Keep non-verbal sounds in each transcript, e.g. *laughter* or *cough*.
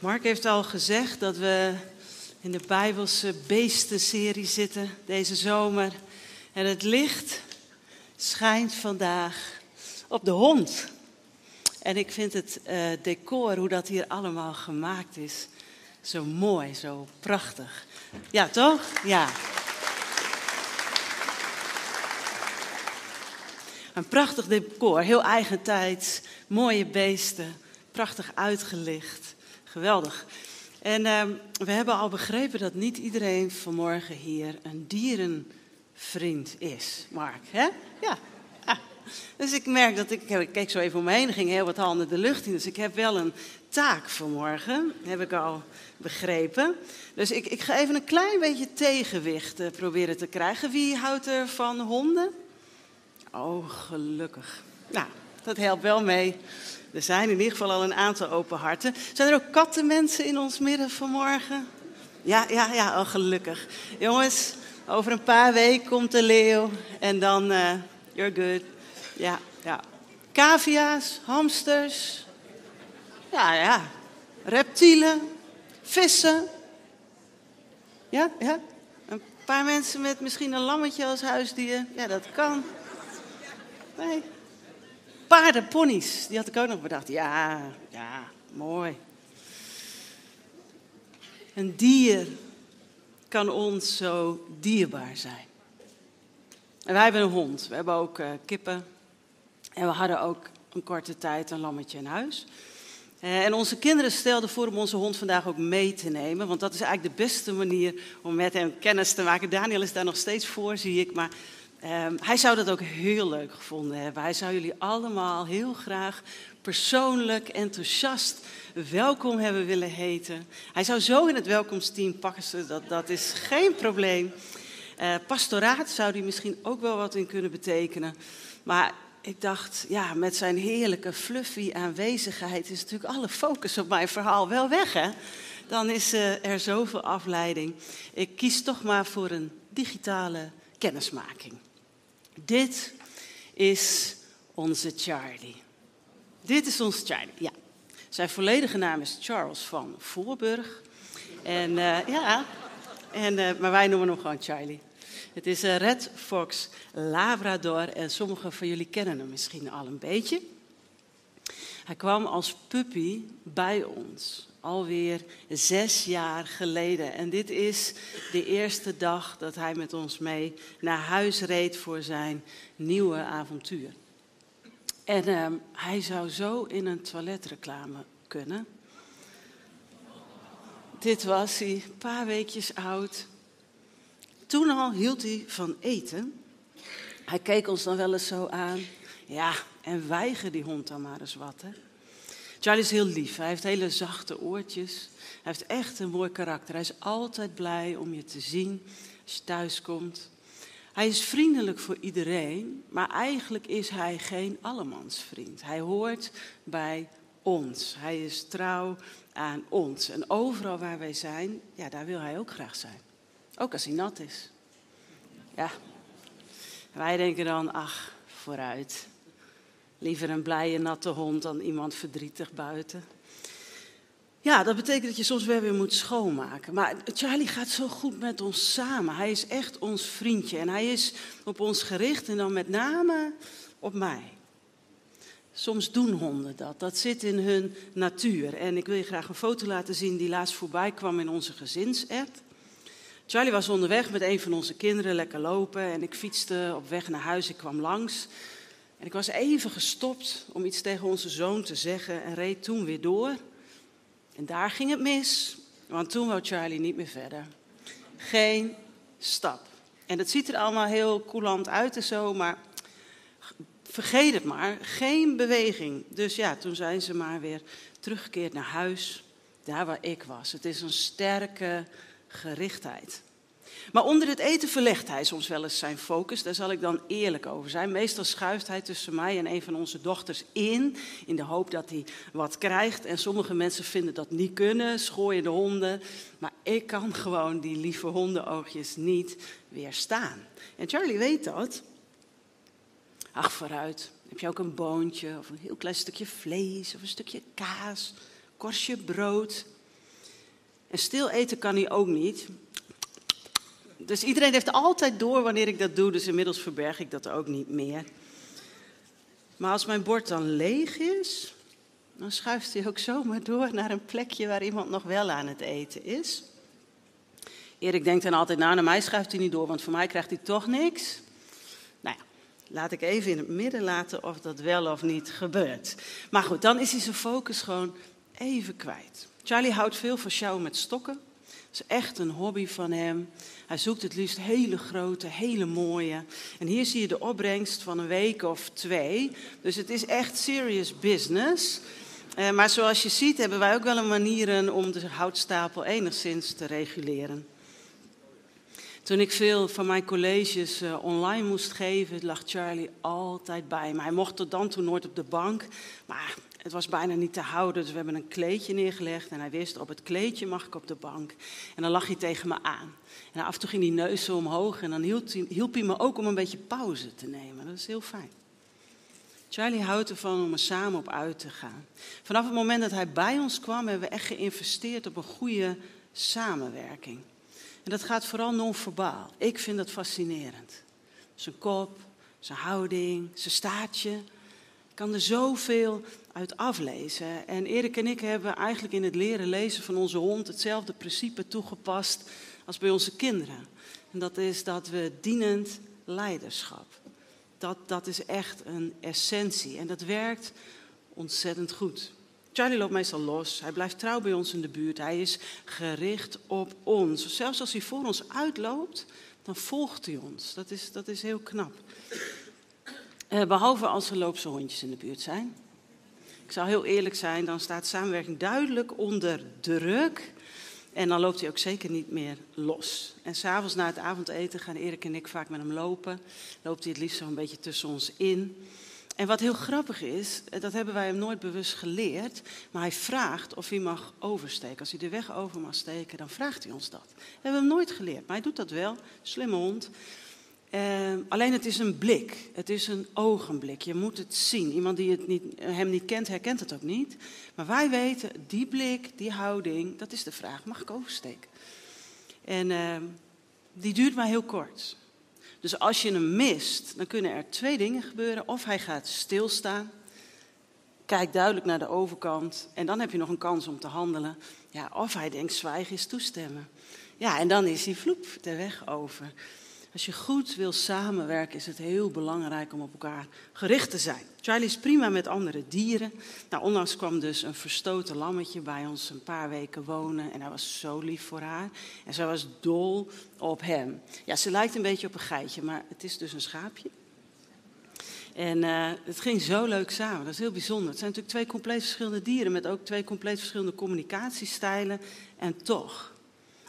Mark heeft al gezegd dat we in de Bijbelse beestenserie zitten deze zomer. En het licht schijnt vandaag op de hond. En ik vind het uh, decor, hoe dat hier allemaal gemaakt is, zo mooi, zo prachtig. Ja, toch? Ja. Een prachtig decor, heel eigentijds, mooie beesten, prachtig uitgelicht. Geweldig. En uh, we hebben al begrepen dat niet iedereen vanmorgen hier een dierenvriend is. Mark, hè? Ja. Ah. Dus ik merk dat ik, ik keek zo even om me heen, ging heel wat handen de lucht in. Dus ik heb wel een taak vanmorgen, heb ik al begrepen. Dus ik, ik ga even een klein beetje tegenwicht uh, proberen te krijgen. Wie houdt er van honden? Oh, gelukkig. Nou, dat helpt wel mee. Er zijn in ieder geval al een aantal open harten. Zijn er ook kattenmensen in ons midden vanmorgen? Ja, ja, ja, oh, gelukkig. Jongens, over een paar weken komt de leeuw en dan, uh, you're good. Ja, ja. Cavia's, hamsters. Ja, ja. Reptielen, vissen. Ja, ja. Een paar mensen met misschien een lammetje als huisdier. Ja, dat kan. Nee, paardenponies. Die had ik ook nog bedacht. Ja, ja, mooi. Een dier kan ons zo dierbaar zijn. En wij hebben een hond. We hebben ook uh, kippen. En we hadden ook een korte tijd een lammetje in huis. Uh, en onze kinderen stelden voor om onze hond vandaag ook mee te nemen. Want dat is eigenlijk de beste manier om met hem kennis te maken. Daniel is daar nog steeds voor, zie ik. Maar Um, hij zou dat ook heel leuk gevonden hebben. Hij zou jullie allemaal heel graag persoonlijk, enthousiast welkom hebben willen heten. Hij zou zo in het welkomsteam pakken, dat, dat is geen probleem. Uh, pastoraat zou hij misschien ook wel wat in kunnen betekenen. Maar ik dacht, ja, met zijn heerlijke fluffy aanwezigheid is natuurlijk alle focus op mijn verhaal wel weg, hè? Dan is uh, er zoveel afleiding. Ik kies toch maar voor een digitale kennismaking. Dit is onze Charlie. Dit is onze Charlie, ja. Zijn volledige naam is Charles van Voorburg. En uh, ja, en, uh, maar wij noemen hem gewoon Charlie. Het is een Red Fox Labrador en sommigen van jullie kennen hem misschien al een beetje. Hij kwam als puppy bij ons alweer zes jaar geleden. En dit is de eerste dag dat hij met ons mee naar huis reed voor zijn nieuwe avontuur. En uh, hij zou zo in een toiletreclame kunnen. Dit was hij, een paar weekjes oud. Toen al hield hij van eten. Hij keek ons dan wel eens zo aan. Ja, en weiger die hond dan maar eens wat, hè. Charlie is heel lief. Hij heeft hele zachte oortjes. Hij heeft echt een mooi karakter. Hij is altijd blij om je te zien als je thuis komt. Hij is vriendelijk voor iedereen, maar eigenlijk is hij geen allemansvriend. Hij hoort bij ons. Hij is trouw aan ons. En overal waar wij zijn, ja, daar wil hij ook graag zijn. Ook als hij nat is. Ja. Wij denken dan, ach, vooruit. Liever een blije natte hond dan iemand verdrietig buiten. Ja, dat betekent dat je soms weer weer moet schoonmaken. Maar Charlie gaat zo goed met ons samen. Hij is echt ons vriendje en hij is op ons gericht en dan met name op mij. Soms doen honden dat. Dat zit in hun natuur. En ik wil je graag een foto laten zien die laatst voorbij kwam in onze gezinsapp. Charlie was onderweg met een van onze kinderen lekker lopen en ik fietste op weg naar huis. Ik kwam langs en ik was even gestopt om iets tegen onze zoon te zeggen en reed toen weer door. En daar ging het mis, want toen wou Charlie niet meer verder. Geen stap. En het ziet er allemaal heel coulant uit en zo, maar vergeet het maar, geen beweging. Dus ja, toen zijn ze maar weer teruggekeerd naar huis, daar waar ik was. Het is een sterke gerichtheid. Maar onder het eten verlegt hij soms wel eens zijn focus. Daar zal ik dan eerlijk over zijn. Meestal schuift hij tussen mij en een van onze dochters in. In de hoop dat hij wat krijgt. En sommige mensen vinden dat niet kunnen. Schooien de honden. Maar ik kan gewoon die lieve hondenoogjes niet weerstaan. En Charlie weet dat. Ach, vooruit. Heb je ook een boontje of een heel klein stukje vlees of een stukje kaas, korstje brood? En stil eten kan hij ook niet. Dus iedereen heeft altijd door wanneer ik dat doe, dus inmiddels verberg ik dat ook niet meer. Maar als mijn bord dan leeg is, dan schuift hij ook zomaar door naar een plekje waar iemand nog wel aan het eten is. Erik denkt dan altijd, nou, naar mij schuift hij niet door, want voor mij krijgt hij toch niks. Nou ja, laat ik even in het midden laten of dat wel of niet gebeurt. Maar goed, dan is hij zijn focus gewoon even kwijt. Charlie houdt veel van sjouwen met stokken. Dat is echt een hobby van hem. Hij zoekt het liefst hele grote, hele mooie. En hier zie je de opbrengst van een week of twee. Dus het is echt serious business. Eh, maar zoals je ziet hebben wij ook wel een manieren om de houtstapel enigszins te reguleren. Toen ik veel van mijn colleges uh, online moest geven, lag Charlie altijd bij me. Hij mocht tot dan toe nooit op de bank, maar het was bijna niet te houden. Dus we hebben een kleedje neergelegd en hij wist, op het kleedje mag ik op de bank. En dan lag hij tegen me aan. En af en toe ging die neus omhoog en dan hielp hij, hielp hij me ook om een beetje pauze te nemen. Dat is heel fijn. Charlie houdt ervan om er samen op uit te gaan. Vanaf het moment dat hij bij ons kwam, hebben we echt geïnvesteerd op een goede samenwerking. En dat gaat vooral non-verbaal. Ik vind dat fascinerend. Zijn kop, zijn houding, zijn staartje. Kan er zoveel uit aflezen. En Erik en ik hebben eigenlijk in het leren lezen van onze hond hetzelfde principe toegepast als bij onze kinderen. En dat is dat we dienend leiderschap. Dat, dat is echt een essentie. En dat werkt ontzettend goed. Charlie loopt meestal los. Hij blijft trouw bij ons in de buurt. Hij is gericht op ons. Zelfs als hij voor ons uitloopt, dan volgt hij ons. Dat is, dat is heel knap. Eh, behalve als er loopse hondjes in de buurt zijn. Ik zal heel eerlijk zijn, dan staat samenwerking duidelijk onder druk. En dan loopt hij ook zeker niet meer los. En s'avonds na het avondeten gaan Erik en ik vaak met hem lopen. Loopt hij het liefst zo een beetje tussen ons in. En wat heel grappig is, dat hebben wij hem nooit bewust geleerd, maar hij vraagt of hij mag oversteken. Als hij de weg over mag steken, dan vraagt hij ons dat. We hebben hem nooit geleerd, maar hij doet dat wel. Slimme hond. Uh, alleen het is een blik, het is een ogenblik. Je moet het zien. Iemand die het niet, hem niet kent, herkent het ook niet. Maar wij weten, die blik, die houding, dat is de vraag: mag ik oversteken? En uh, die duurt maar heel kort. Dus als je hem mist, dan kunnen er twee dingen gebeuren. Of hij gaat stilstaan, kijkt duidelijk naar de overkant en dan heb je nog een kans om te handelen. Ja, of hij denkt zwijgen is toestemmen. Ja, en dan is hij vloep de weg over. Als je goed wil samenwerken, is het heel belangrijk om op elkaar gericht te zijn. Charlie is prima met andere dieren. Nou, onlangs kwam dus een verstoten lammetje bij ons een paar weken wonen. En hij was zo lief voor haar. En zij was dol op hem. Ja, ze lijkt een beetje op een geitje, maar het is dus een schaapje. En uh, het ging zo leuk samen. Dat is heel bijzonder. Het zijn natuurlijk twee compleet verschillende dieren met ook twee compleet verschillende communicatiestijlen. En toch.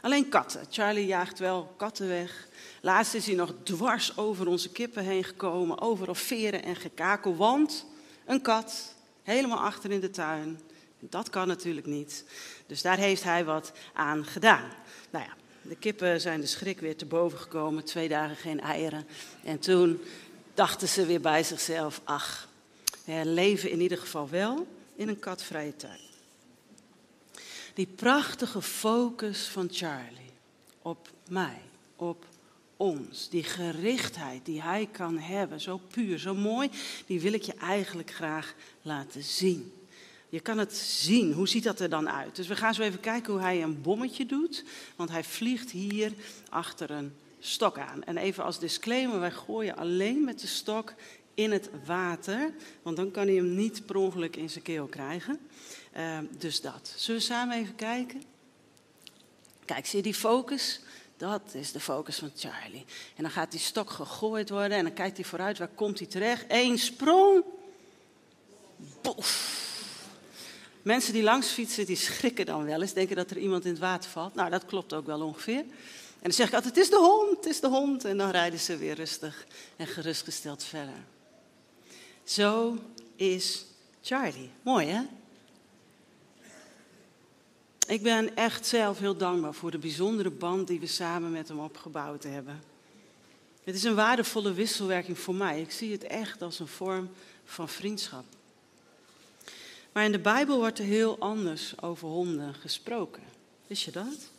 Alleen katten. Charlie jaagt wel katten weg. Laatst is hij nog dwars over onze kippen heen gekomen, overal veren en gekakel, want een kat helemaal achter in de tuin. Dat kan natuurlijk niet. Dus daar heeft hij wat aan gedaan. Nou ja, de kippen zijn de schrik weer te boven gekomen, twee dagen geen eieren. En toen dachten ze weer bij zichzelf, ach, we leven in ieder geval wel in een katvrije tuin. Die prachtige focus van Charlie op mij, op ons. Die gerichtheid die hij kan hebben, zo puur, zo mooi, die wil ik je eigenlijk graag laten zien. Je kan het zien. Hoe ziet dat er dan uit? Dus we gaan zo even kijken hoe hij een bommetje doet. Want hij vliegt hier achter een stok aan. En even als disclaimer, wij gooien alleen met de stok in het water. Want dan kan hij hem niet per ongeluk in zijn keel krijgen. Uh, dus dat. Zullen we samen even kijken? Kijk, zie je die focus? Dat is de focus van Charlie. En dan gaat die stok gegooid worden en dan kijkt hij vooruit, waar komt hij terecht? Eén sprong. Boef. Mensen die langs fietsen, die schrikken dan wel eens, denken dat er iemand in het water valt. Nou, dat klopt ook wel ongeveer. En dan zeg ik altijd, het is de hond, het is de hond. En dan rijden ze weer rustig en gerustgesteld verder. Zo is Charlie. Mooi, hè? Ik ben echt zelf heel dankbaar voor de bijzondere band die we samen met hem opgebouwd hebben. Het is een waardevolle wisselwerking voor mij. Ik zie het echt als een vorm van vriendschap. Maar in de Bijbel wordt er heel anders over honden gesproken. Wist je dat?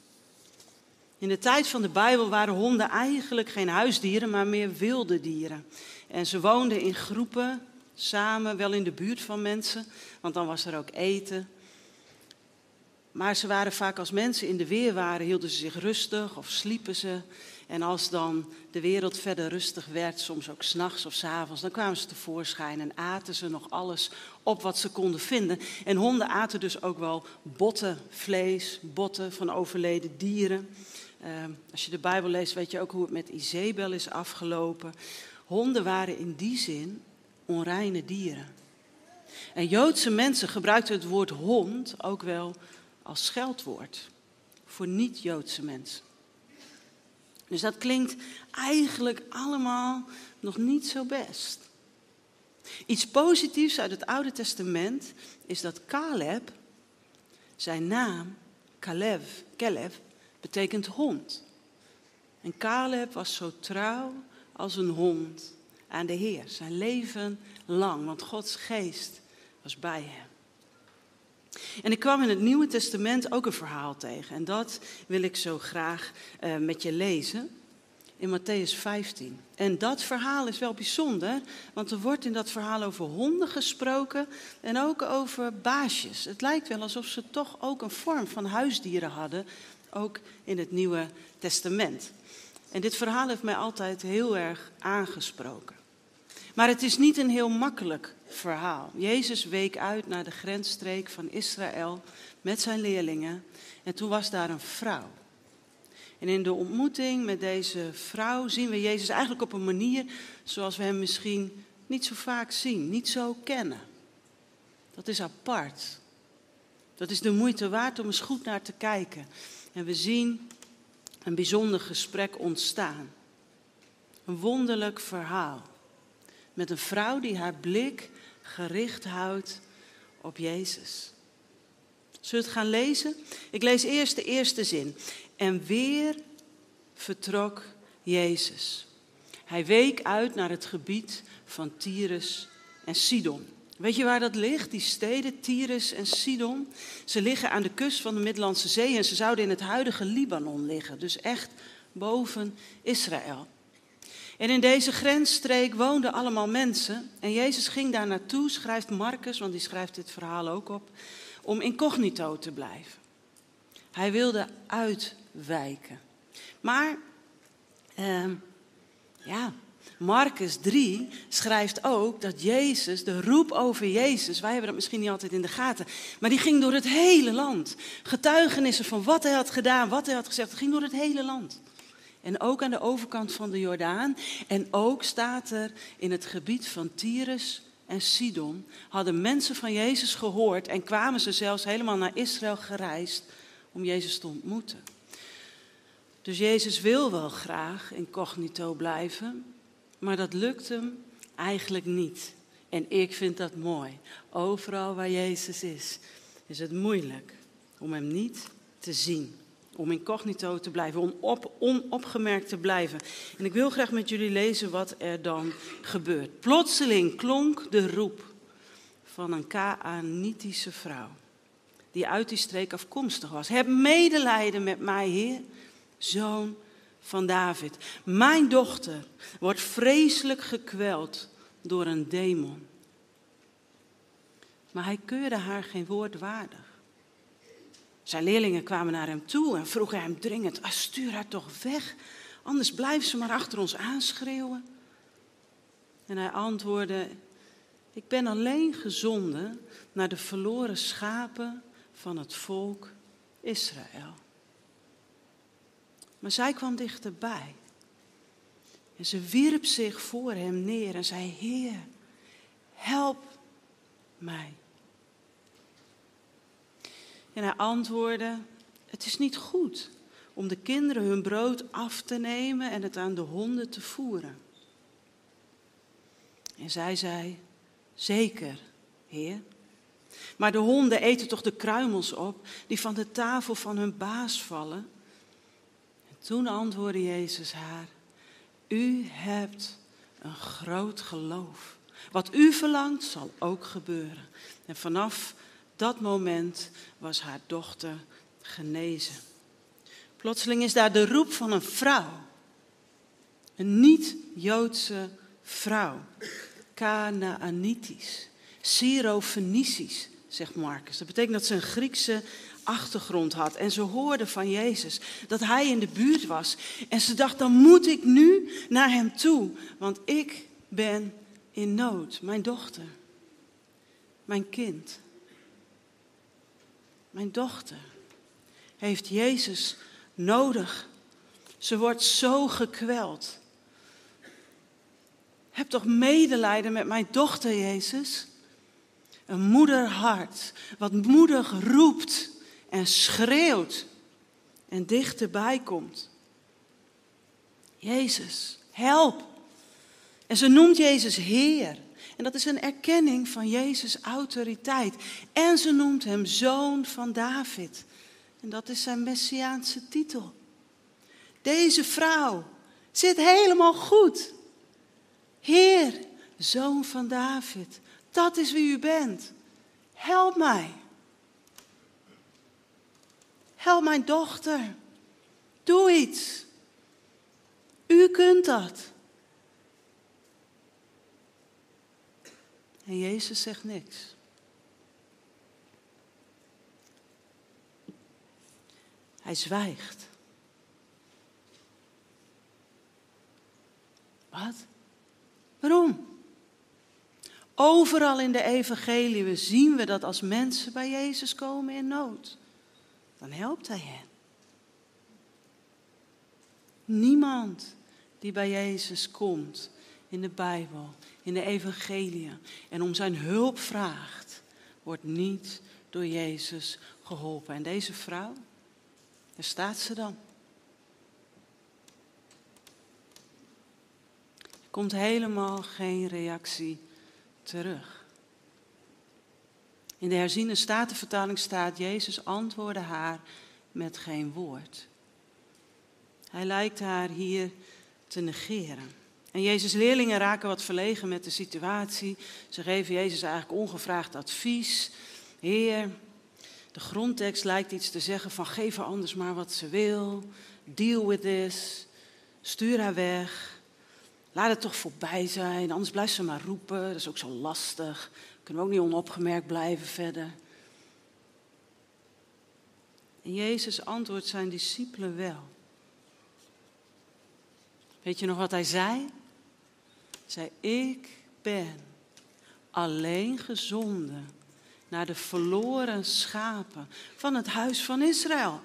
In de tijd van de Bijbel waren honden eigenlijk geen huisdieren, maar meer wilde dieren. En ze woonden in groepen, samen, wel in de buurt van mensen, want dan was er ook eten. Maar ze waren vaak als mensen in de weer waren, hielden ze zich rustig of sliepen ze. En als dan de wereld verder rustig werd, soms ook s'nachts of s avonds, dan kwamen ze tevoorschijn en aten ze nog alles op wat ze konden vinden. En honden aten dus ook wel botten, vlees, botten van overleden dieren. Ehm, als je de Bijbel leest, weet je ook hoe het met Izebel is afgelopen. Honden waren in die zin onreine dieren. En Joodse mensen gebruikten het woord hond ook wel als scheldwoord voor niet-Joodse mensen. Dus dat klinkt eigenlijk allemaal nog niet zo best. Iets positiefs uit het Oude Testament is dat Caleb, zijn naam, Caleb, Caleb, betekent hond. En Caleb was zo trouw als een hond aan de Heer, zijn leven lang, want Gods geest was bij hem. En ik kwam in het Nieuwe Testament ook een verhaal tegen. En dat wil ik zo graag uh, met je lezen. In Matthäus 15. En dat verhaal is wel bijzonder, want er wordt in dat verhaal over honden gesproken en ook over baasjes. Het lijkt wel alsof ze toch ook een vorm van huisdieren hadden, ook in het Nieuwe Testament. En dit verhaal heeft mij altijd heel erg aangesproken. Maar het is niet een heel makkelijk verhaal. Jezus week uit naar de grensstreek van Israël met zijn leerlingen. En toen was daar een vrouw. En in de ontmoeting met deze vrouw zien we Jezus eigenlijk op een manier zoals we hem misschien niet zo vaak zien, niet zo kennen. Dat is apart. Dat is de moeite waard om eens goed naar te kijken. En we zien een bijzonder gesprek ontstaan. Een wonderlijk verhaal. Met een vrouw die haar blik gericht houdt op Jezus. Zullen we het gaan lezen? Ik lees eerst de eerste zin. En weer vertrok Jezus. Hij week uit naar het gebied van Tyrus en Sidon. Weet je waar dat ligt, die steden, Tyrus en Sidon? Ze liggen aan de kust van de Middellandse Zee en ze zouden in het huidige Libanon liggen. Dus echt boven Israël. En in deze grensstreek woonden allemaal mensen. En Jezus ging daar naartoe, schrijft Marcus, want die schrijft dit verhaal ook op, om incognito te blijven. Hij wilde uitwijken. Maar, eh, ja, Marcus 3 schrijft ook dat Jezus, de roep over Jezus, wij hebben dat misschien niet altijd in de gaten, maar die ging door het hele land. Getuigenissen van wat hij had gedaan, wat hij had gezegd, dat ging door het hele land. En ook aan de overkant van de Jordaan. En ook staat er in het gebied van Tyrus en Sidon. Hadden mensen van Jezus gehoord en kwamen ze zelfs helemaal naar Israël gereisd om Jezus te ontmoeten. Dus Jezus wil wel graag incognito blijven, maar dat lukt hem eigenlijk niet. En ik vind dat mooi. Overal waar Jezus is, is het moeilijk om hem niet te zien. Om incognito te blijven, om op, onopgemerkt te blijven. En ik wil graag met jullie lezen wat er dan gebeurt. Plotseling klonk de roep van een Kaanitische vrouw, die uit die streek afkomstig was. Heb medelijden met mij, Heer, zoon van David. Mijn dochter wordt vreselijk gekweld door een demon. Maar hij keurde haar geen woord waardig. Zijn leerlingen kwamen naar hem toe en vroegen hem dringend: stuur haar toch weg, anders blijft ze maar achter ons aanschreeuwen. En hij antwoordde: Ik ben alleen gezonden naar de verloren schapen van het volk Israël. Maar zij kwam dichterbij. En ze wierp zich voor hem neer en zei: Heer, help mij. En hij antwoordde: Het is niet goed om de kinderen hun brood af te nemen en het aan de honden te voeren. En zij zei: Zeker, Heer. Maar de honden eten toch de kruimels op die van de tafel van hun baas vallen? En toen antwoordde Jezus haar: U hebt een groot geloof. Wat u verlangt zal ook gebeuren. En vanaf dat moment was haar dochter genezen. Plotseling is daar de roep van een vrouw. Een niet-Joodse vrouw. Canaanitisch. Syro-Fenicisch, zegt Marcus. Dat betekent dat ze een Griekse achtergrond had. En ze hoorde van Jezus dat hij in de buurt was. En ze dacht, dan moet ik nu naar hem toe. Want ik ben in nood. Mijn dochter. Mijn kind. Mijn dochter heeft Jezus nodig. Ze wordt zo gekweld. Heb toch medelijden met mijn dochter, Jezus? Een moederhart, wat moedig roept en schreeuwt en dichterbij komt. Jezus, help. En ze noemt Jezus Heer. En dat is een erkenning van Jezus' autoriteit. En ze noemt hem zoon van David. En dat is zijn messiaanse titel. Deze vrouw zit helemaal goed. Heer, zoon van David, dat is wie u bent. Help mij. Help mijn dochter. Doe iets. U kunt dat. En Jezus zegt niks. Hij zwijgt. Wat? Waarom? Overal in de evangelie zien we dat als mensen bij Jezus komen in nood, dan helpt Hij hen. Niemand die bij Jezus komt in de Bijbel, in de evangelie en om zijn hulp vraagt, wordt niet door Jezus geholpen. En deze vrouw, daar staat ze dan. Er komt helemaal geen reactie terug. In de herziene statenvertaling staat, Jezus antwoordde haar met geen woord. Hij lijkt haar hier te negeren. En Jezus' leerlingen raken wat verlegen met de situatie. Ze geven Jezus eigenlijk ongevraagd advies. Heer, de grondtekst lijkt iets te zeggen van geef haar anders maar wat ze wil. Deal with this. Stuur haar weg. Laat het toch voorbij zijn, anders blijft ze maar roepen. Dat is ook zo lastig. Kunnen we ook niet onopgemerkt blijven verder. En Jezus antwoordt zijn discipelen wel. Weet je nog wat hij zei? Zei, ik ben alleen gezonden naar de verloren schapen van het huis van Israël.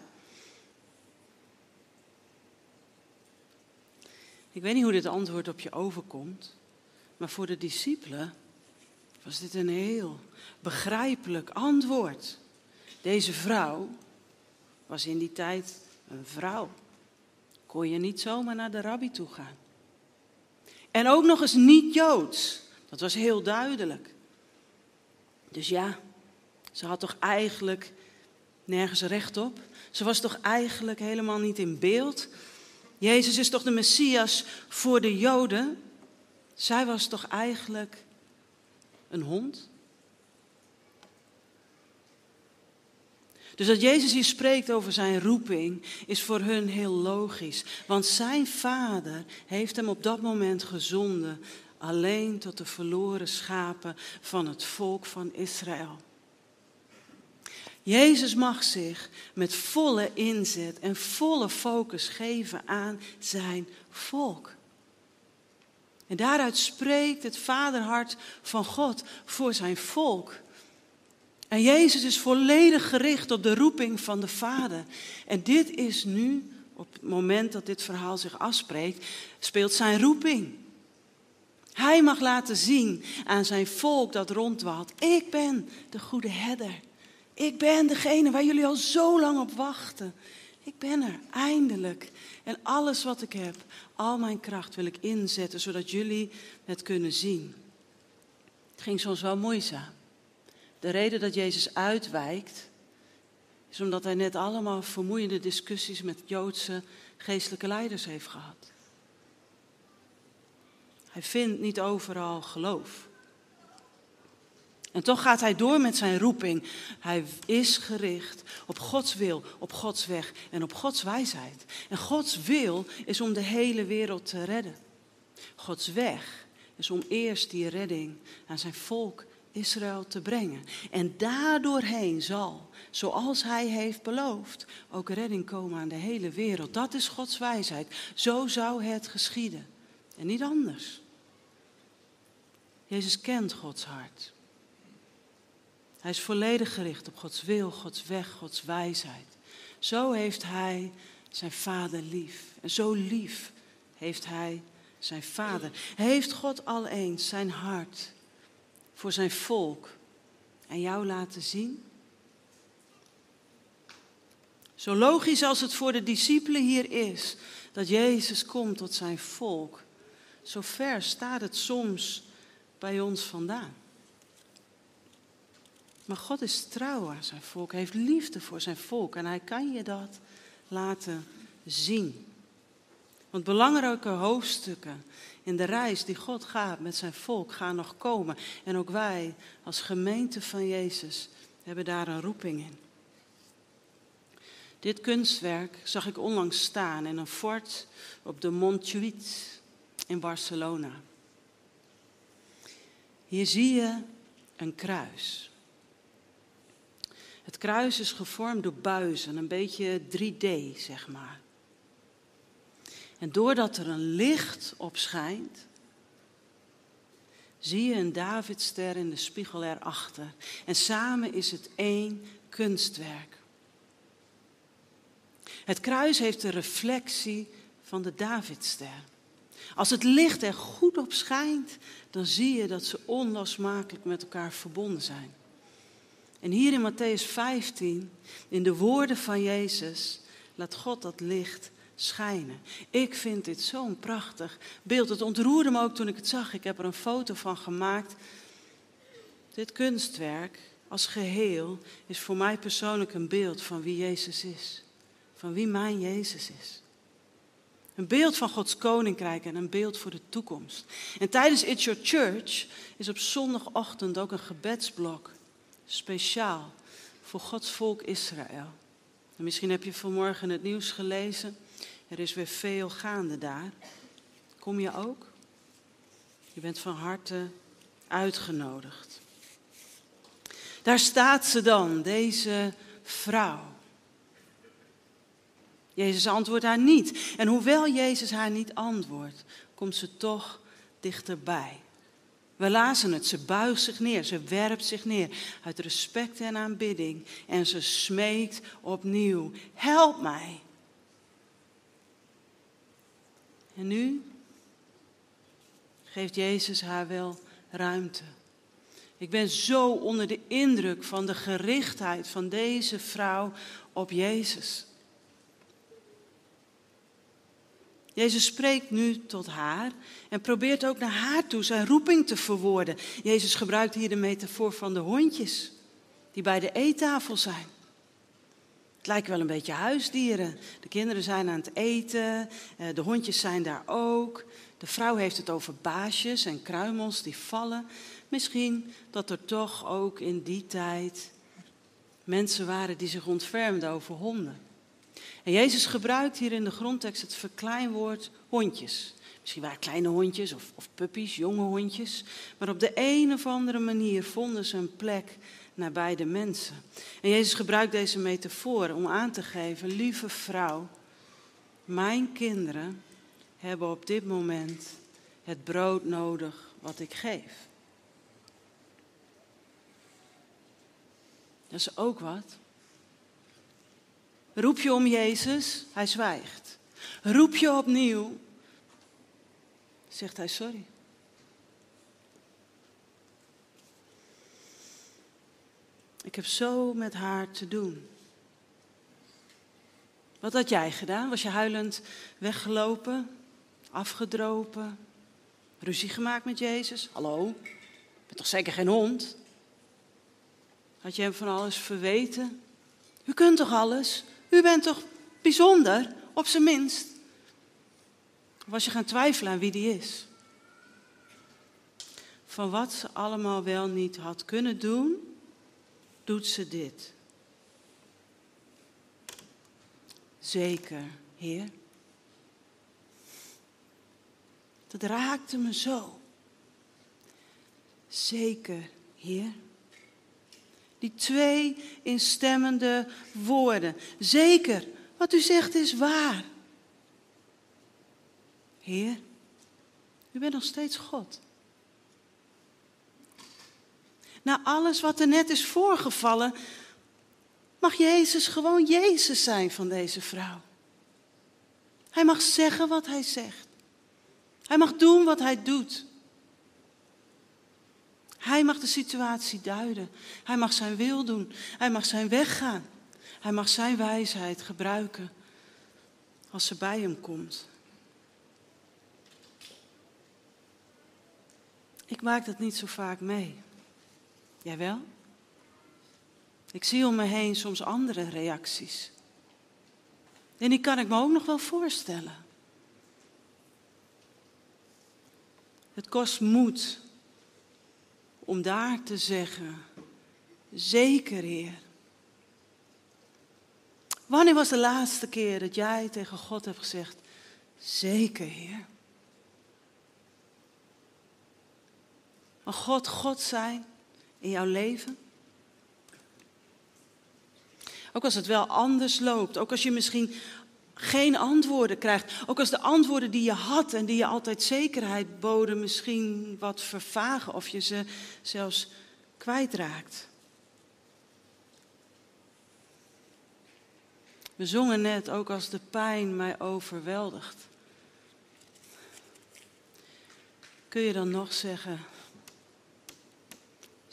Ik weet niet hoe dit antwoord op je overkomt, maar voor de discipelen was dit een heel begrijpelijk antwoord. Deze vrouw was in die tijd een vrouw. Kon je niet zomaar naar de rabbi toe gaan. En ook nog eens niet Joods. Dat was heel duidelijk. Dus ja, ze had toch eigenlijk nergens recht op. Ze was toch eigenlijk helemaal niet in beeld. Jezus is toch de Messias voor de Joden? Zij was toch eigenlijk een hond? Dus dat Jezus hier spreekt over zijn roeping is voor hun heel logisch. Want zijn vader heeft hem op dat moment gezonden alleen tot de verloren schapen van het volk van Israël. Jezus mag zich met volle inzet en volle focus geven aan zijn volk. En daaruit spreekt het vaderhart van God voor zijn volk. En Jezus is volledig gericht op de roeping van de Vader. En dit is nu, op het moment dat dit verhaal zich afspreekt, speelt zijn roeping. Hij mag laten zien aan zijn volk dat rondwaalt. Ik ben de goede herder. Ik ben degene waar jullie al zo lang op wachten. Ik ben er, eindelijk. En alles wat ik heb, al mijn kracht wil ik inzetten, zodat jullie het kunnen zien. Het ging soms wel moeizaam. De reden dat Jezus uitwijkt, is omdat hij net allemaal vermoeiende discussies met Joodse geestelijke leiders heeft gehad. Hij vindt niet overal geloof. En toch gaat hij door met zijn roeping. Hij is gericht op Gods wil, op Gods weg en op Gods wijsheid. En Gods wil is om de hele wereld te redden. Gods weg is om eerst die redding aan zijn volk Israël te brengen. En daardoorheen zal, zoals hij heeft beloofd, ook redding komen aan de hele wereld. Dat is Gods wijsheid. Zo zou het geschieden. En niet anders. Jezus kent Gods hart. Hij is volledig gericht op Gods wil, Gods weg, Gods wijsheid. Zo heeft hij zijn vader lief. En zo lief heeft hij zijn vader. Heeft God al eens zijn hart voor zijn volk en jou laten zien? Zo logisch als het voor de discipelen hier is dat Jezus komt tot zijn volk, zo ver staat het soms bij ons vandaan. Maar God is trouw aan zijn volk, heeft liefde voor zijn volk en hij kan je dat laten zien. Want belangrijke hoofdstukken in de reis die God gaat met zijn volk gaan nog komen. En ook wij als gemeente van Jezus hebben daar een roeping in. Dit kunstwerk zag ik onlangs staan in een fort op de Montjuïc in Barcelona. Hier zie je een kruis. Het kruis is gevormd door buizen, een beetje 3D zeg maar. En doordat er een licht op schijnt, zie je een Davidster in de spiegel erachter. En samen is het één kunstwerk. Het kruis heeft de reflectie van de Davidster. Als het licht er goed op schijnt, dan zie je dat ze onlosmakelijk met elkaar verbonden zijn. En hier in Matthäus 15, in de woorden van Jezus, laat God dat licht schijnen. Ik vind dit zo'n prachtig beeld. Het ontroerde me ook toen ik het zag. Ik heb er een foto van gemaakt. Dit kunstwerk als geheel is voor mij persoonlijk een beeld van wie Jezus is. Van wie mijn Jezus is. Een beeld van Gods koninkrijk en een beeld voor de toekomst. En tijdens It's Your Church is op zondagochtend ook een gebedsblok speciaal voor Gods volk Israël. En misschien heb je vanmorgen het nieuws gelezen. Er is weer veel gaande daar. Kom je ook? Je bent van harte uitgenodigd. Daar staat ze dan, deze vrouw. Jezus antwoordt haar niet. En hoewel Jezus haar niet antwoordt, komt ze toch dichterbij. We lazen het, ze buigt zich neer, ze werpt zich neer uit respect en aanbidding en ze smeekt opnieuw, help mij. En nu geeft Jezus haar wel ruimte. Ik ben zo onder de indruk van de gerichtheid van deze vrouw op Jezus. Jezus spreekt nu tot haar en probeert ook naar haar toe zijn roeping te verwoorden. Jezus gebruikt hier de metafoor van de hondjes die bij de eettafel zijn. Lijken wel een beetje huisdieren. De kinderen zijn aan het eten, eh, de hondjes zijn daar ook. De vrouw heeft het over baasjes en kruimels die vallen. Misschien dat er toch ook in die tijd mensen waren die zich ontfermden over honden. En Jezus gebruikt hier in de grondtekst het verkleinwoord hondjes. Misschien waren kleine hondjes of, of puppies, jonge hondjes. Maar op de een of andere manier vonden ze een plek nabij de mensen. En Jezus gebruikt deze metafoor om aan te geven, lieve vrouw, mijn kinderen hebben op dit moment het brood nodig wat ik geef. Dat is ook wat. Roep je om Jezus, hij zwijgt. Roep je opnieuw, zegt hij sorry. Ik heb zo met haar te doen. Wat had jij gedaan? Was je huilend weggelopen, afgedropen, ruzie gemaakt met Jezus? Hallo, je bent toch zeker geen hond? Had je hem van alles verweten? U kunt toch alles? U bent toch bijzonder, op zijn minst? Was je gaan twijfelen aan wie die is? van wat ze allemaal wel niet had kunnen doen, doet ze dit. Zeker, Heer. Dat raakte me zo. Zeker, Heer. Die twee instemmende woorden. Zeker, wat u zegt is waar. Heer, u bent nog steeds God. Na alles wat er net is voorgevallen, mag Jezus gewoon Jezus zijn van deze vrouw. Hij mag zeggen wat hij zegt. Hij mag doen wat hij doet. Hij mag de situatie duiden. Hij mag zijn wil doen. Hij mag zijn weg gaan. Hij mag zijn wijsheid gebruiken als ze bij hem komt. Ik maak dat niet zo vaak mee. Jij wel? Ik zie om me heen soms andere reacties. En die kan ik me ook nog wel voorstellen. Het kost moed om daar te zeggen, zeker Heer. Wanneer was de laatste keer dat jij tegen God hebt gezegd, zeker Heer? Mag God God zijn in jouw leven? Ook als het wel anders loopt, ook als je misschien geen antwoorden krijgt, ook als de antwoorden die je had en die je altijd zekerheid boden misschien wat vervagen of je ze zelfs kwijtraakt. We zongen net ook als de pijn mij overweldigt. Kun je dan nog zeggen,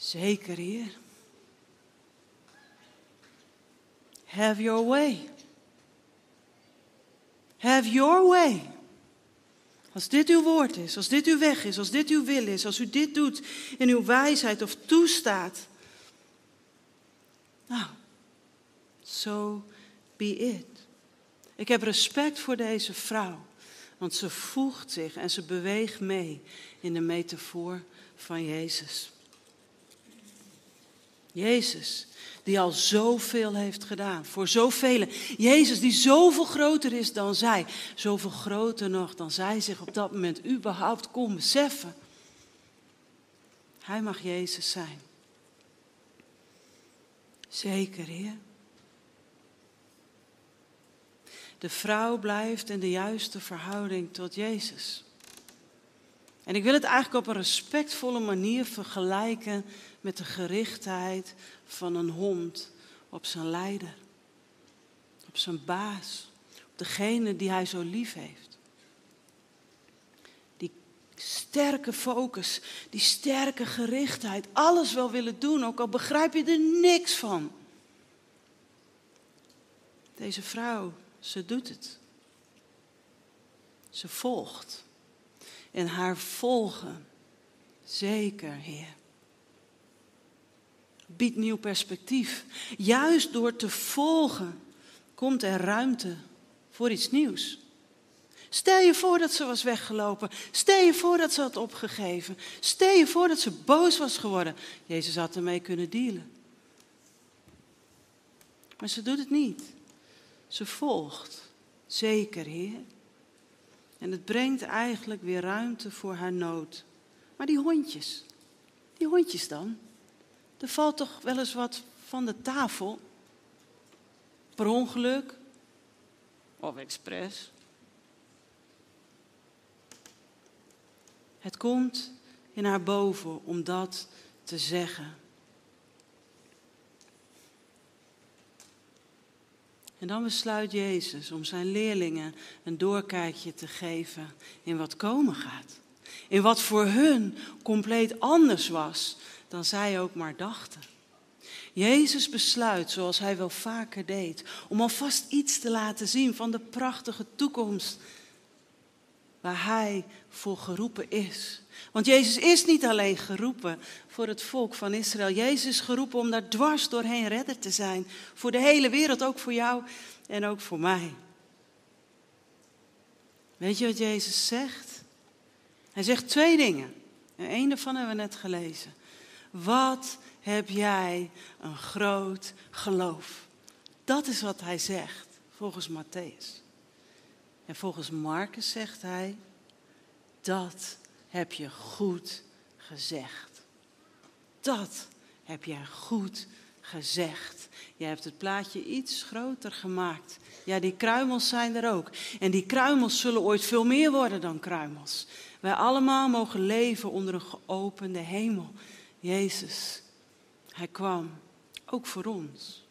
zeker Heer? Have your way. Have your way. Als dit uw woord is, als dit uw weg is, als dit uw wil is, als u dit doet in uw wijsheid of toestaat. Nou, so be it. Ik heb respect voor deze vrouw, want ze voegt zich en ze beweegt mee in de metafoor van Jezus. Jezus, die al zoveel heeft gedaan voor zoveel. Jezus die zoveel groter is dan zij, zoveel groter nog dan zij zich op dat moment überhaupt kon beseffen. Hij mag Jezus zijn. Zeker, Heer. De vrouw blijft in de juiste verhouding tot Jezus. En ik wil het eigenlijk op een respectvolle manier vergelijken met de gerichtheid van een hond op zijn leider, op zijn baas, op degene die hij zo lief heeft. Die sterke focus, die sterke gerichtheid, alles wel willen doen, ook al begrijp je er niks van. Deze vrouw, ze doet het. Ze volgt. En haar volgen, zeker, Heer biedt nieuw perspectief. Juist door te volgen komt er ruimte voor iets nieuws. Stel je voor dat ze was weggelopen. Stel je voor dat ze had opgegeven. Stel je voor dat ze boos was geworden. Jezus had ermee kunnen dealen. Maar ze doet het niet. Ze volgt. Zeker, Heer. En het brengt eigenlijk weer ruimte voor haar nood. Maar die hondjes, die hondjes dan? Er valt toch wel eens wat van de tafel? Per ongeluk? Of expres? Het komt in haar boven om dat te zeggen. En dan besluit Jezus om zijn leerlingen een doorkijkje te geven in wat komen gaat. In wat voor hun compleet anders was dan zij ook maar dachten. Jezus besluit, zoals hij wel vaker deed, om alvast iets te laten zien van de prachtige toekomst waar hij voor geroepen is. Want Jezus is niet alleen geroepen voor het volk van Israël. Jezus is geroepen om daar dwars doorheen redder te zijn. Voor de hele wereld, ook voor jou en ook voor mij. Weet je wat Jezus zegt? Hij zegt twee dingen. En één daarvan hebben we net gelezen. Wat heb jij een groot geloof? Dat is wat hij zegt, volgens Matthäus. En volgens Marcus zegt hij, dat heb je goed gezegd. Dat heb je goed gezegd. Je hebt het plaatje iets groter gemaakt. Ja, die kruimels zijn er ook. En die kruimels zullen ooit veel meer worden dan kruimels. Wij allemaal mogen leven onder een geopende hemel. Jezus, hij kwam ook voor ons.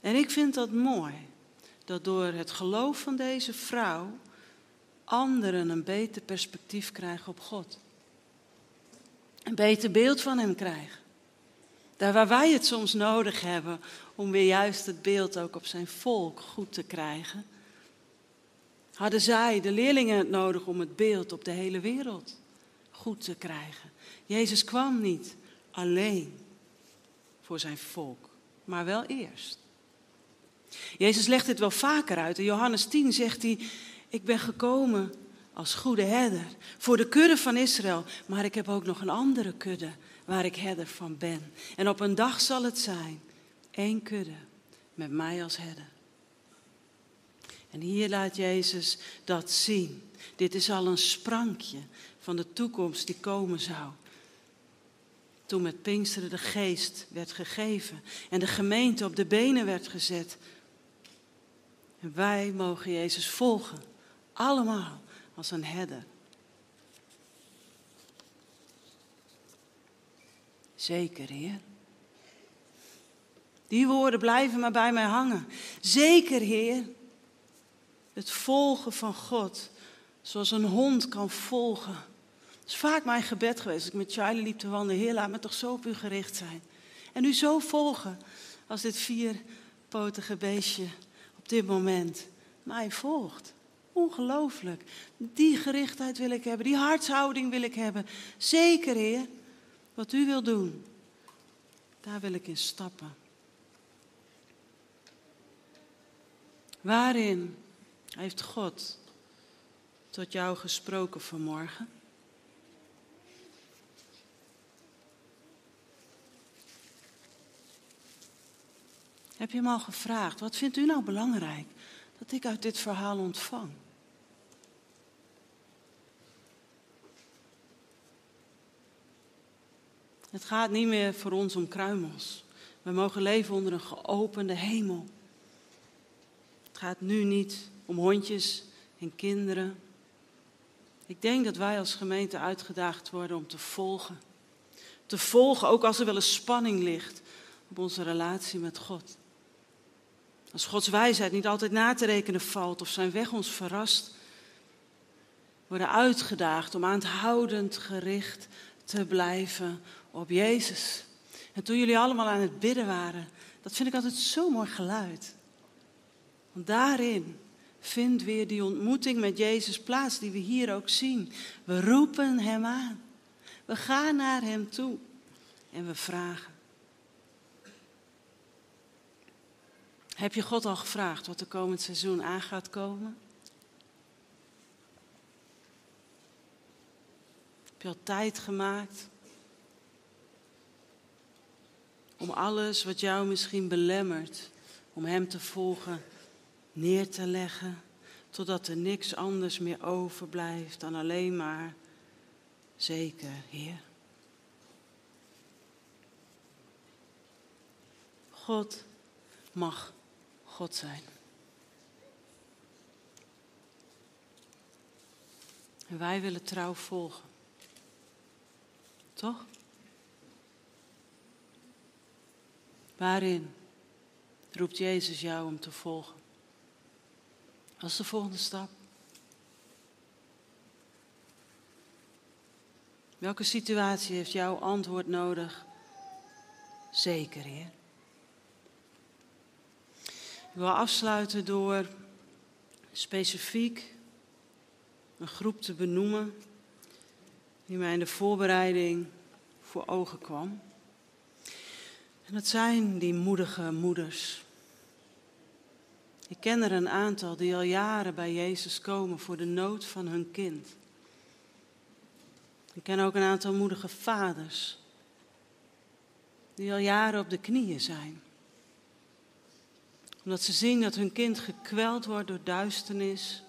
En ik vind dat mooi, dat door het geloof van deze vrouw anderen een beter perspectief krijgen op God. Een beter beeld van Hem krijgen. Daar waar wij het soms nodig hebben om weer juist het beeld ook op zijn volk goed te krijgen, hadden zij, de leerlingen, het nodig om het beeld op de hele wereld goed te krijgen. Jezus kwam niet alleen voor zijn volk, maar wel eerst. Jezus legt dit wel vaker uit. In Johannes 10 zegt hij: Ik ben gekomen als goede herder voor de kudde van Israël, maar ik heb ook nog een andere kudde waar ik herder van ben. En op een dag zal het zijn één kudde met mij als herder. En hier laat Jezus dat zien. Dit is al een sprankje van de toekomst die komen zou. Toen met Pinksteren de geest werd gegeven en de gemeente op de benen werd gezet. En wij mogen Jezus volgen, allemaal als een herder. Zeker, Heer. Die woorden blijven maar bij mij hangen. Zeker, Heer. Het volgen van God, zoals een hond kan volgen. Is vaak mijn gebed geweest. Als ik met Charlie liep te wandelen. Heer, laat me toch zo op u gericht zijn. En u zo volgen als dit vierpotige beestje op dit moment mij volgt. Ongelooflijk. Die gerichtheid wil ik hebben. Die hartshouding wil ik hebben. Zeker, Heer. Wat u wil doen, daar wil ik in stappen. Waarin heeft God tot jou gesproken vanmorgen? Heb je hem al gevraagd? Wat vindt u nou belangrijk dat ik uit dit verhaal ontvang? Het gaat niet meer voor ons om kruimels. We mogen leven onder een geopende hemel. Het gaat nu niet om hondjes en kinderen. Ik denk dat wij als gemeente uitgedaagd worden om te volgen. Te volgen, ook als er wel een spanning ligt op onze relatie met God. Als Gods wijsheid niet altijd na te rekenen valt of zijn weg ons verrast, worden uitgedaagd om aanhoudend gericht te blijven op Jezus. En toen jullie allemaal aan het bidden waren, dat vind ik altijd zo'n mooi geluid. Want daarin vindt weer die ontmoeting met Jezus plaats, die we hier ook zien. We roepen Hem aan. We gaan naar Hem toe en we vragen. Heb je God al gevraagd wat er komend seizoen aan gaat komen? Heb je al tijd gemaakt om alles wat jou misschien belemmert om Hem te volgen neer te leggen, totdat er niks anders meer overblijft dan alleen maar zeker, Heer. God mag God zijn. En wij willen trouw volgen. Toch? Waarin roept Jezus jou om te volgen? Wat is de volgende stap? Welke situatie heeft jouw antwoord nodig? Zeker, Heer. Ik wil afsluiten door specifiek een groep te benoemen die mij in de voorbereiding voor ogen kwam. En dat zijn die moedige moeders. Ik ken er een aantal die al jaren bij Jezus komen voor de nood van hun kind. Ik ken ook een aantal moedige vaders die al jaren op de knieën zijn. Omdat ze zien dat hun kind gekweld wordt door duisternis,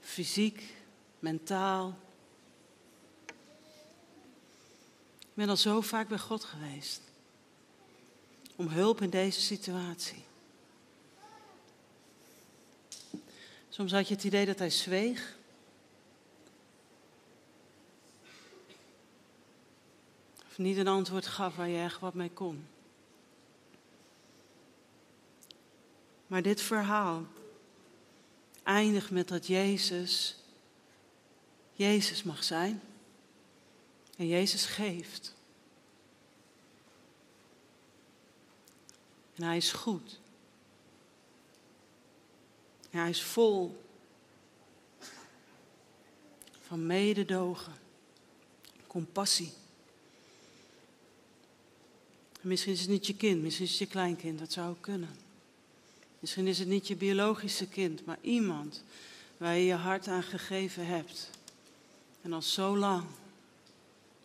fysiek, mentaal. Ik ben al zo vaak bij God geweest om hulp in deze situatie. Soms had je het idee dat hij zweeg. Of niet een antwoord gaf waar je echt wat mee kon. Maar dit verhaal eindigt met dat Jezus Jezus mag zijn. En Jezus geeft. En hij is goed. Hij is vol van mededogen, compassie. En misschien is het niet je kind, misschien is het je kleinkind, dat zou ook kunnen. Misschien is het niet je biologische kind, maar iemand waar je je hart aan gegeven hebt. En al zo lang.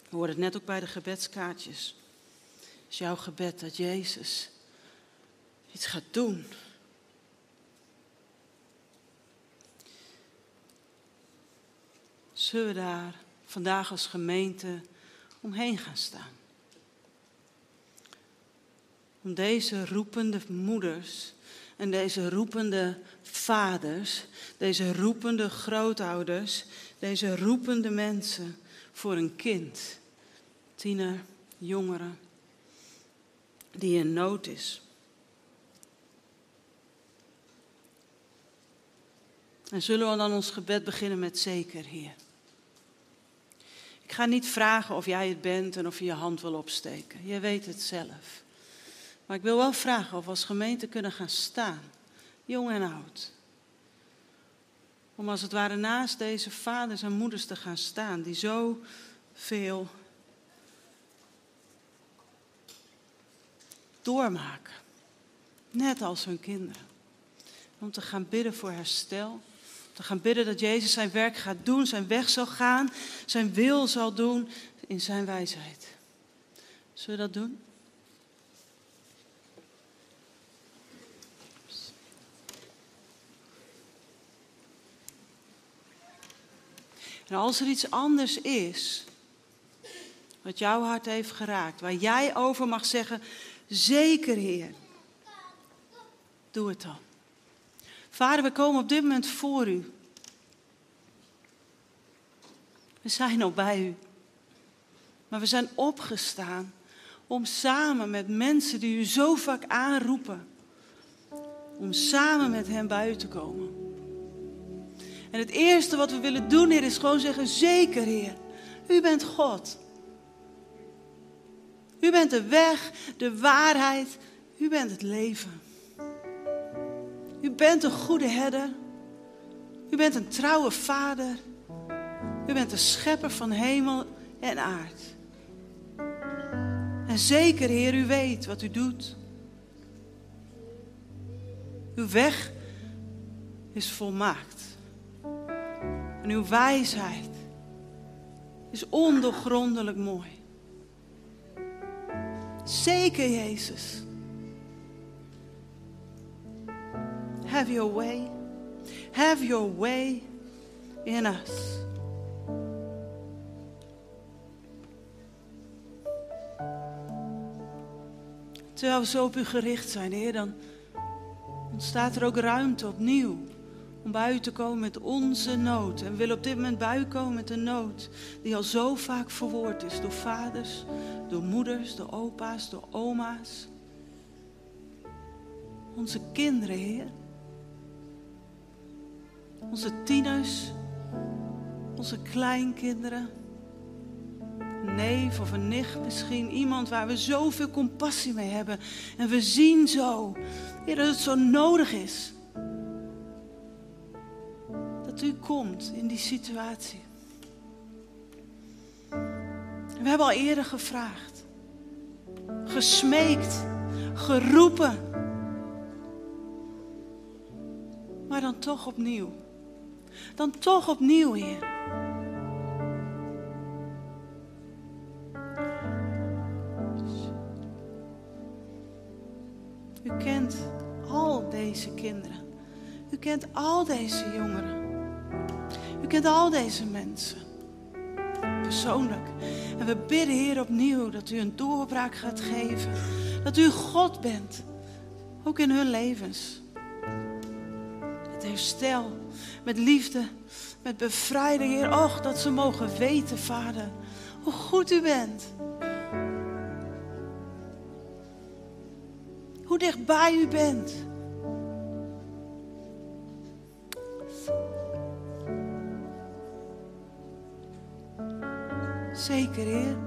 We hoorden het net ook bij de gebedskaartjes. Is jouw gebed dat Jezus iets gaat doen. Zullen we daar vandaag als gemeente omheen gaan staan? Om deze roepende moeders en deze roepende vaders, deze roepende grootouders, deze roepende mensen voor een kind, tiener, jongere, die in nood is. En zullen we dan ons gebed beginnen met zeker, Heer. Ik ga niet vragen of jij het bent en of je je hand wil opsteken. Je weet het zelf. Maar ik wil wel vragen of we als gemeente kunnen gaan staan, jong en oud. Om als het ware naast deze vaders en moeders te gaan staan die zo veel doormaken. Net als hun kinderen. Om te gaan bidden voor herstel. Te gaan bidden dat Jezus zijn werk gaat doen, zijn weg zal gaan, zijn wil zal doen in zijn wijsheid. Zullen we dat doen? En als er iets anders is, wat jouw hart heeft geraakt, waar jij over mag zeggen, zeker Heer, doe het dan. Vader, we komen op dit moment voor u. We zijn al bij u. Maar we zijn opgestaan om samen met mensen die u zo vaak aanroepen, om samen met hen bij u te komen. En het eerste wat we willen doen, Heer, is gewoon zeggen: Zeker, Heer, u bent God. U bent de weg, de waarheid, u bent het leven. U bent een goede herder. U bent een trouwe vader. U bent de schepper van hemel en aard. En zeker, Heer, u weet wat u doet. Uw weg is volmaakt. En uw wijsheid is ondoorgrondelijk mooi. Zeker, Jezus. Have your way. Have your way in us. Terwijl we zo op u gericht zijn, Heer, dan ontstaat er ook ruimte opnieuw om u te komen met onze nood. En we willen op dit moment bij komen met een nood die al zo vaak verwoord is door vaders, door moeders, door opa's, door oma's. Onze kinderen, Heer. Onze tieners, onze kleinkinderen. Een neef of een nicht misschien. Iemand waar we zoveel compassie mee hebben. En we zien zo, dat het zo nodig is dat u komt in die situatie. We hebben al eerder gevraagd, gesmeekt, geroepen. Maar dan toch opnieuw. Dan toch opnieuw, Heer. U kent al deze kinderen. U kent al deze jongeren. U kent al deze mensen. Persoonlijk. En we bidden, Heer, opnieuw dat u een doorbraak gaat geven. Dat u God bent. Ook in hun levens. Het herstel. Met liefde. Met bevrijding, Heer. Och, dat ze mogen weten, Vader. Hoe goed u bent. Hoe dichtbij u bent. Zeker, Heer.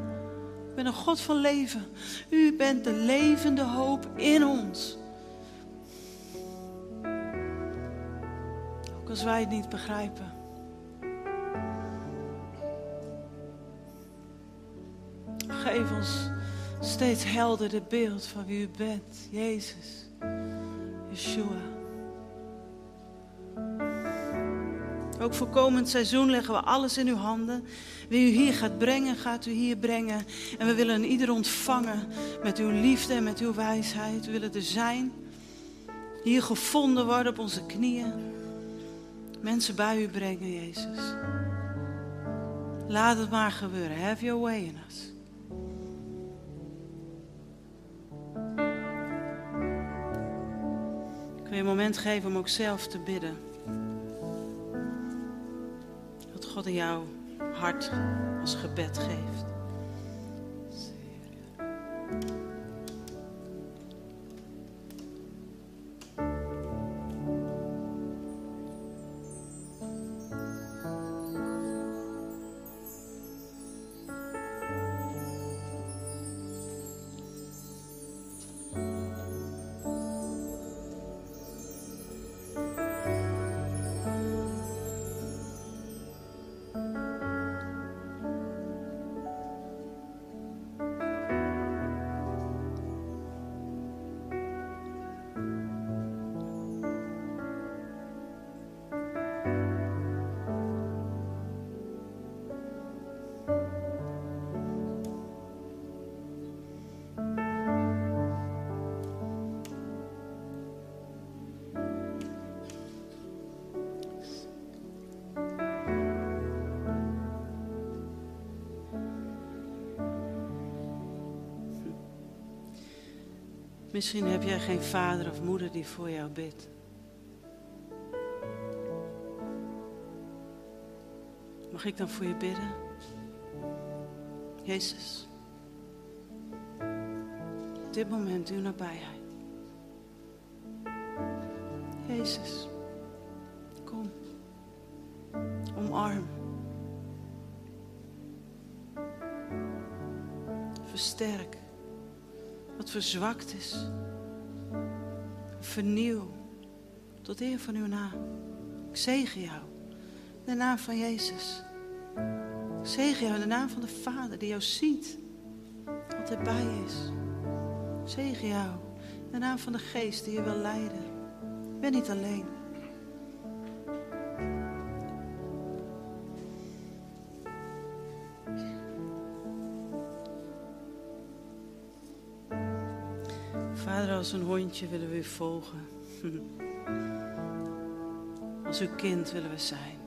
U bent een God van leven. U bent de levende hoop in ons. Ook als wij het niet begrijpen. Geef ons steeds helderder beeld van wie u bent. Jezus. Yeshua. Ook voor komend seizoen leggen we alles in uw handen. Wie u hier gaat brengen, gaat u hier brengen. En we willen ieder ontvangen met uw liefde en met uw wijsheid. We willen er zijn. Hier gevonden worden op onze knieën. Mensen bij u brengen, Jezus. Laat het maar gebeuren. Have your way in us. Ik wil je een moment geven om ook zelf te bidden. God in jouw hart als gebed geeft. Misschien heb jij geen vader of moeder die voor jou bidt. Mag ik dan voor je bidden? Jezus, op dit moment uw nabijheid. Jezus, kom, omarm. Versterk verzwakt is. Vernieuw tot eer van uw naam. Ik zegen jou in de naam van Jezus. Ik zegen jou in de naam van de Vader die jou ziet. Altijd bij is. Ik zegen jou in de naam van de Geest die je wil leiden. Je bent niet alleen. Een hondje willen we u volgen. *laughs* Als uw kind willen we zijn.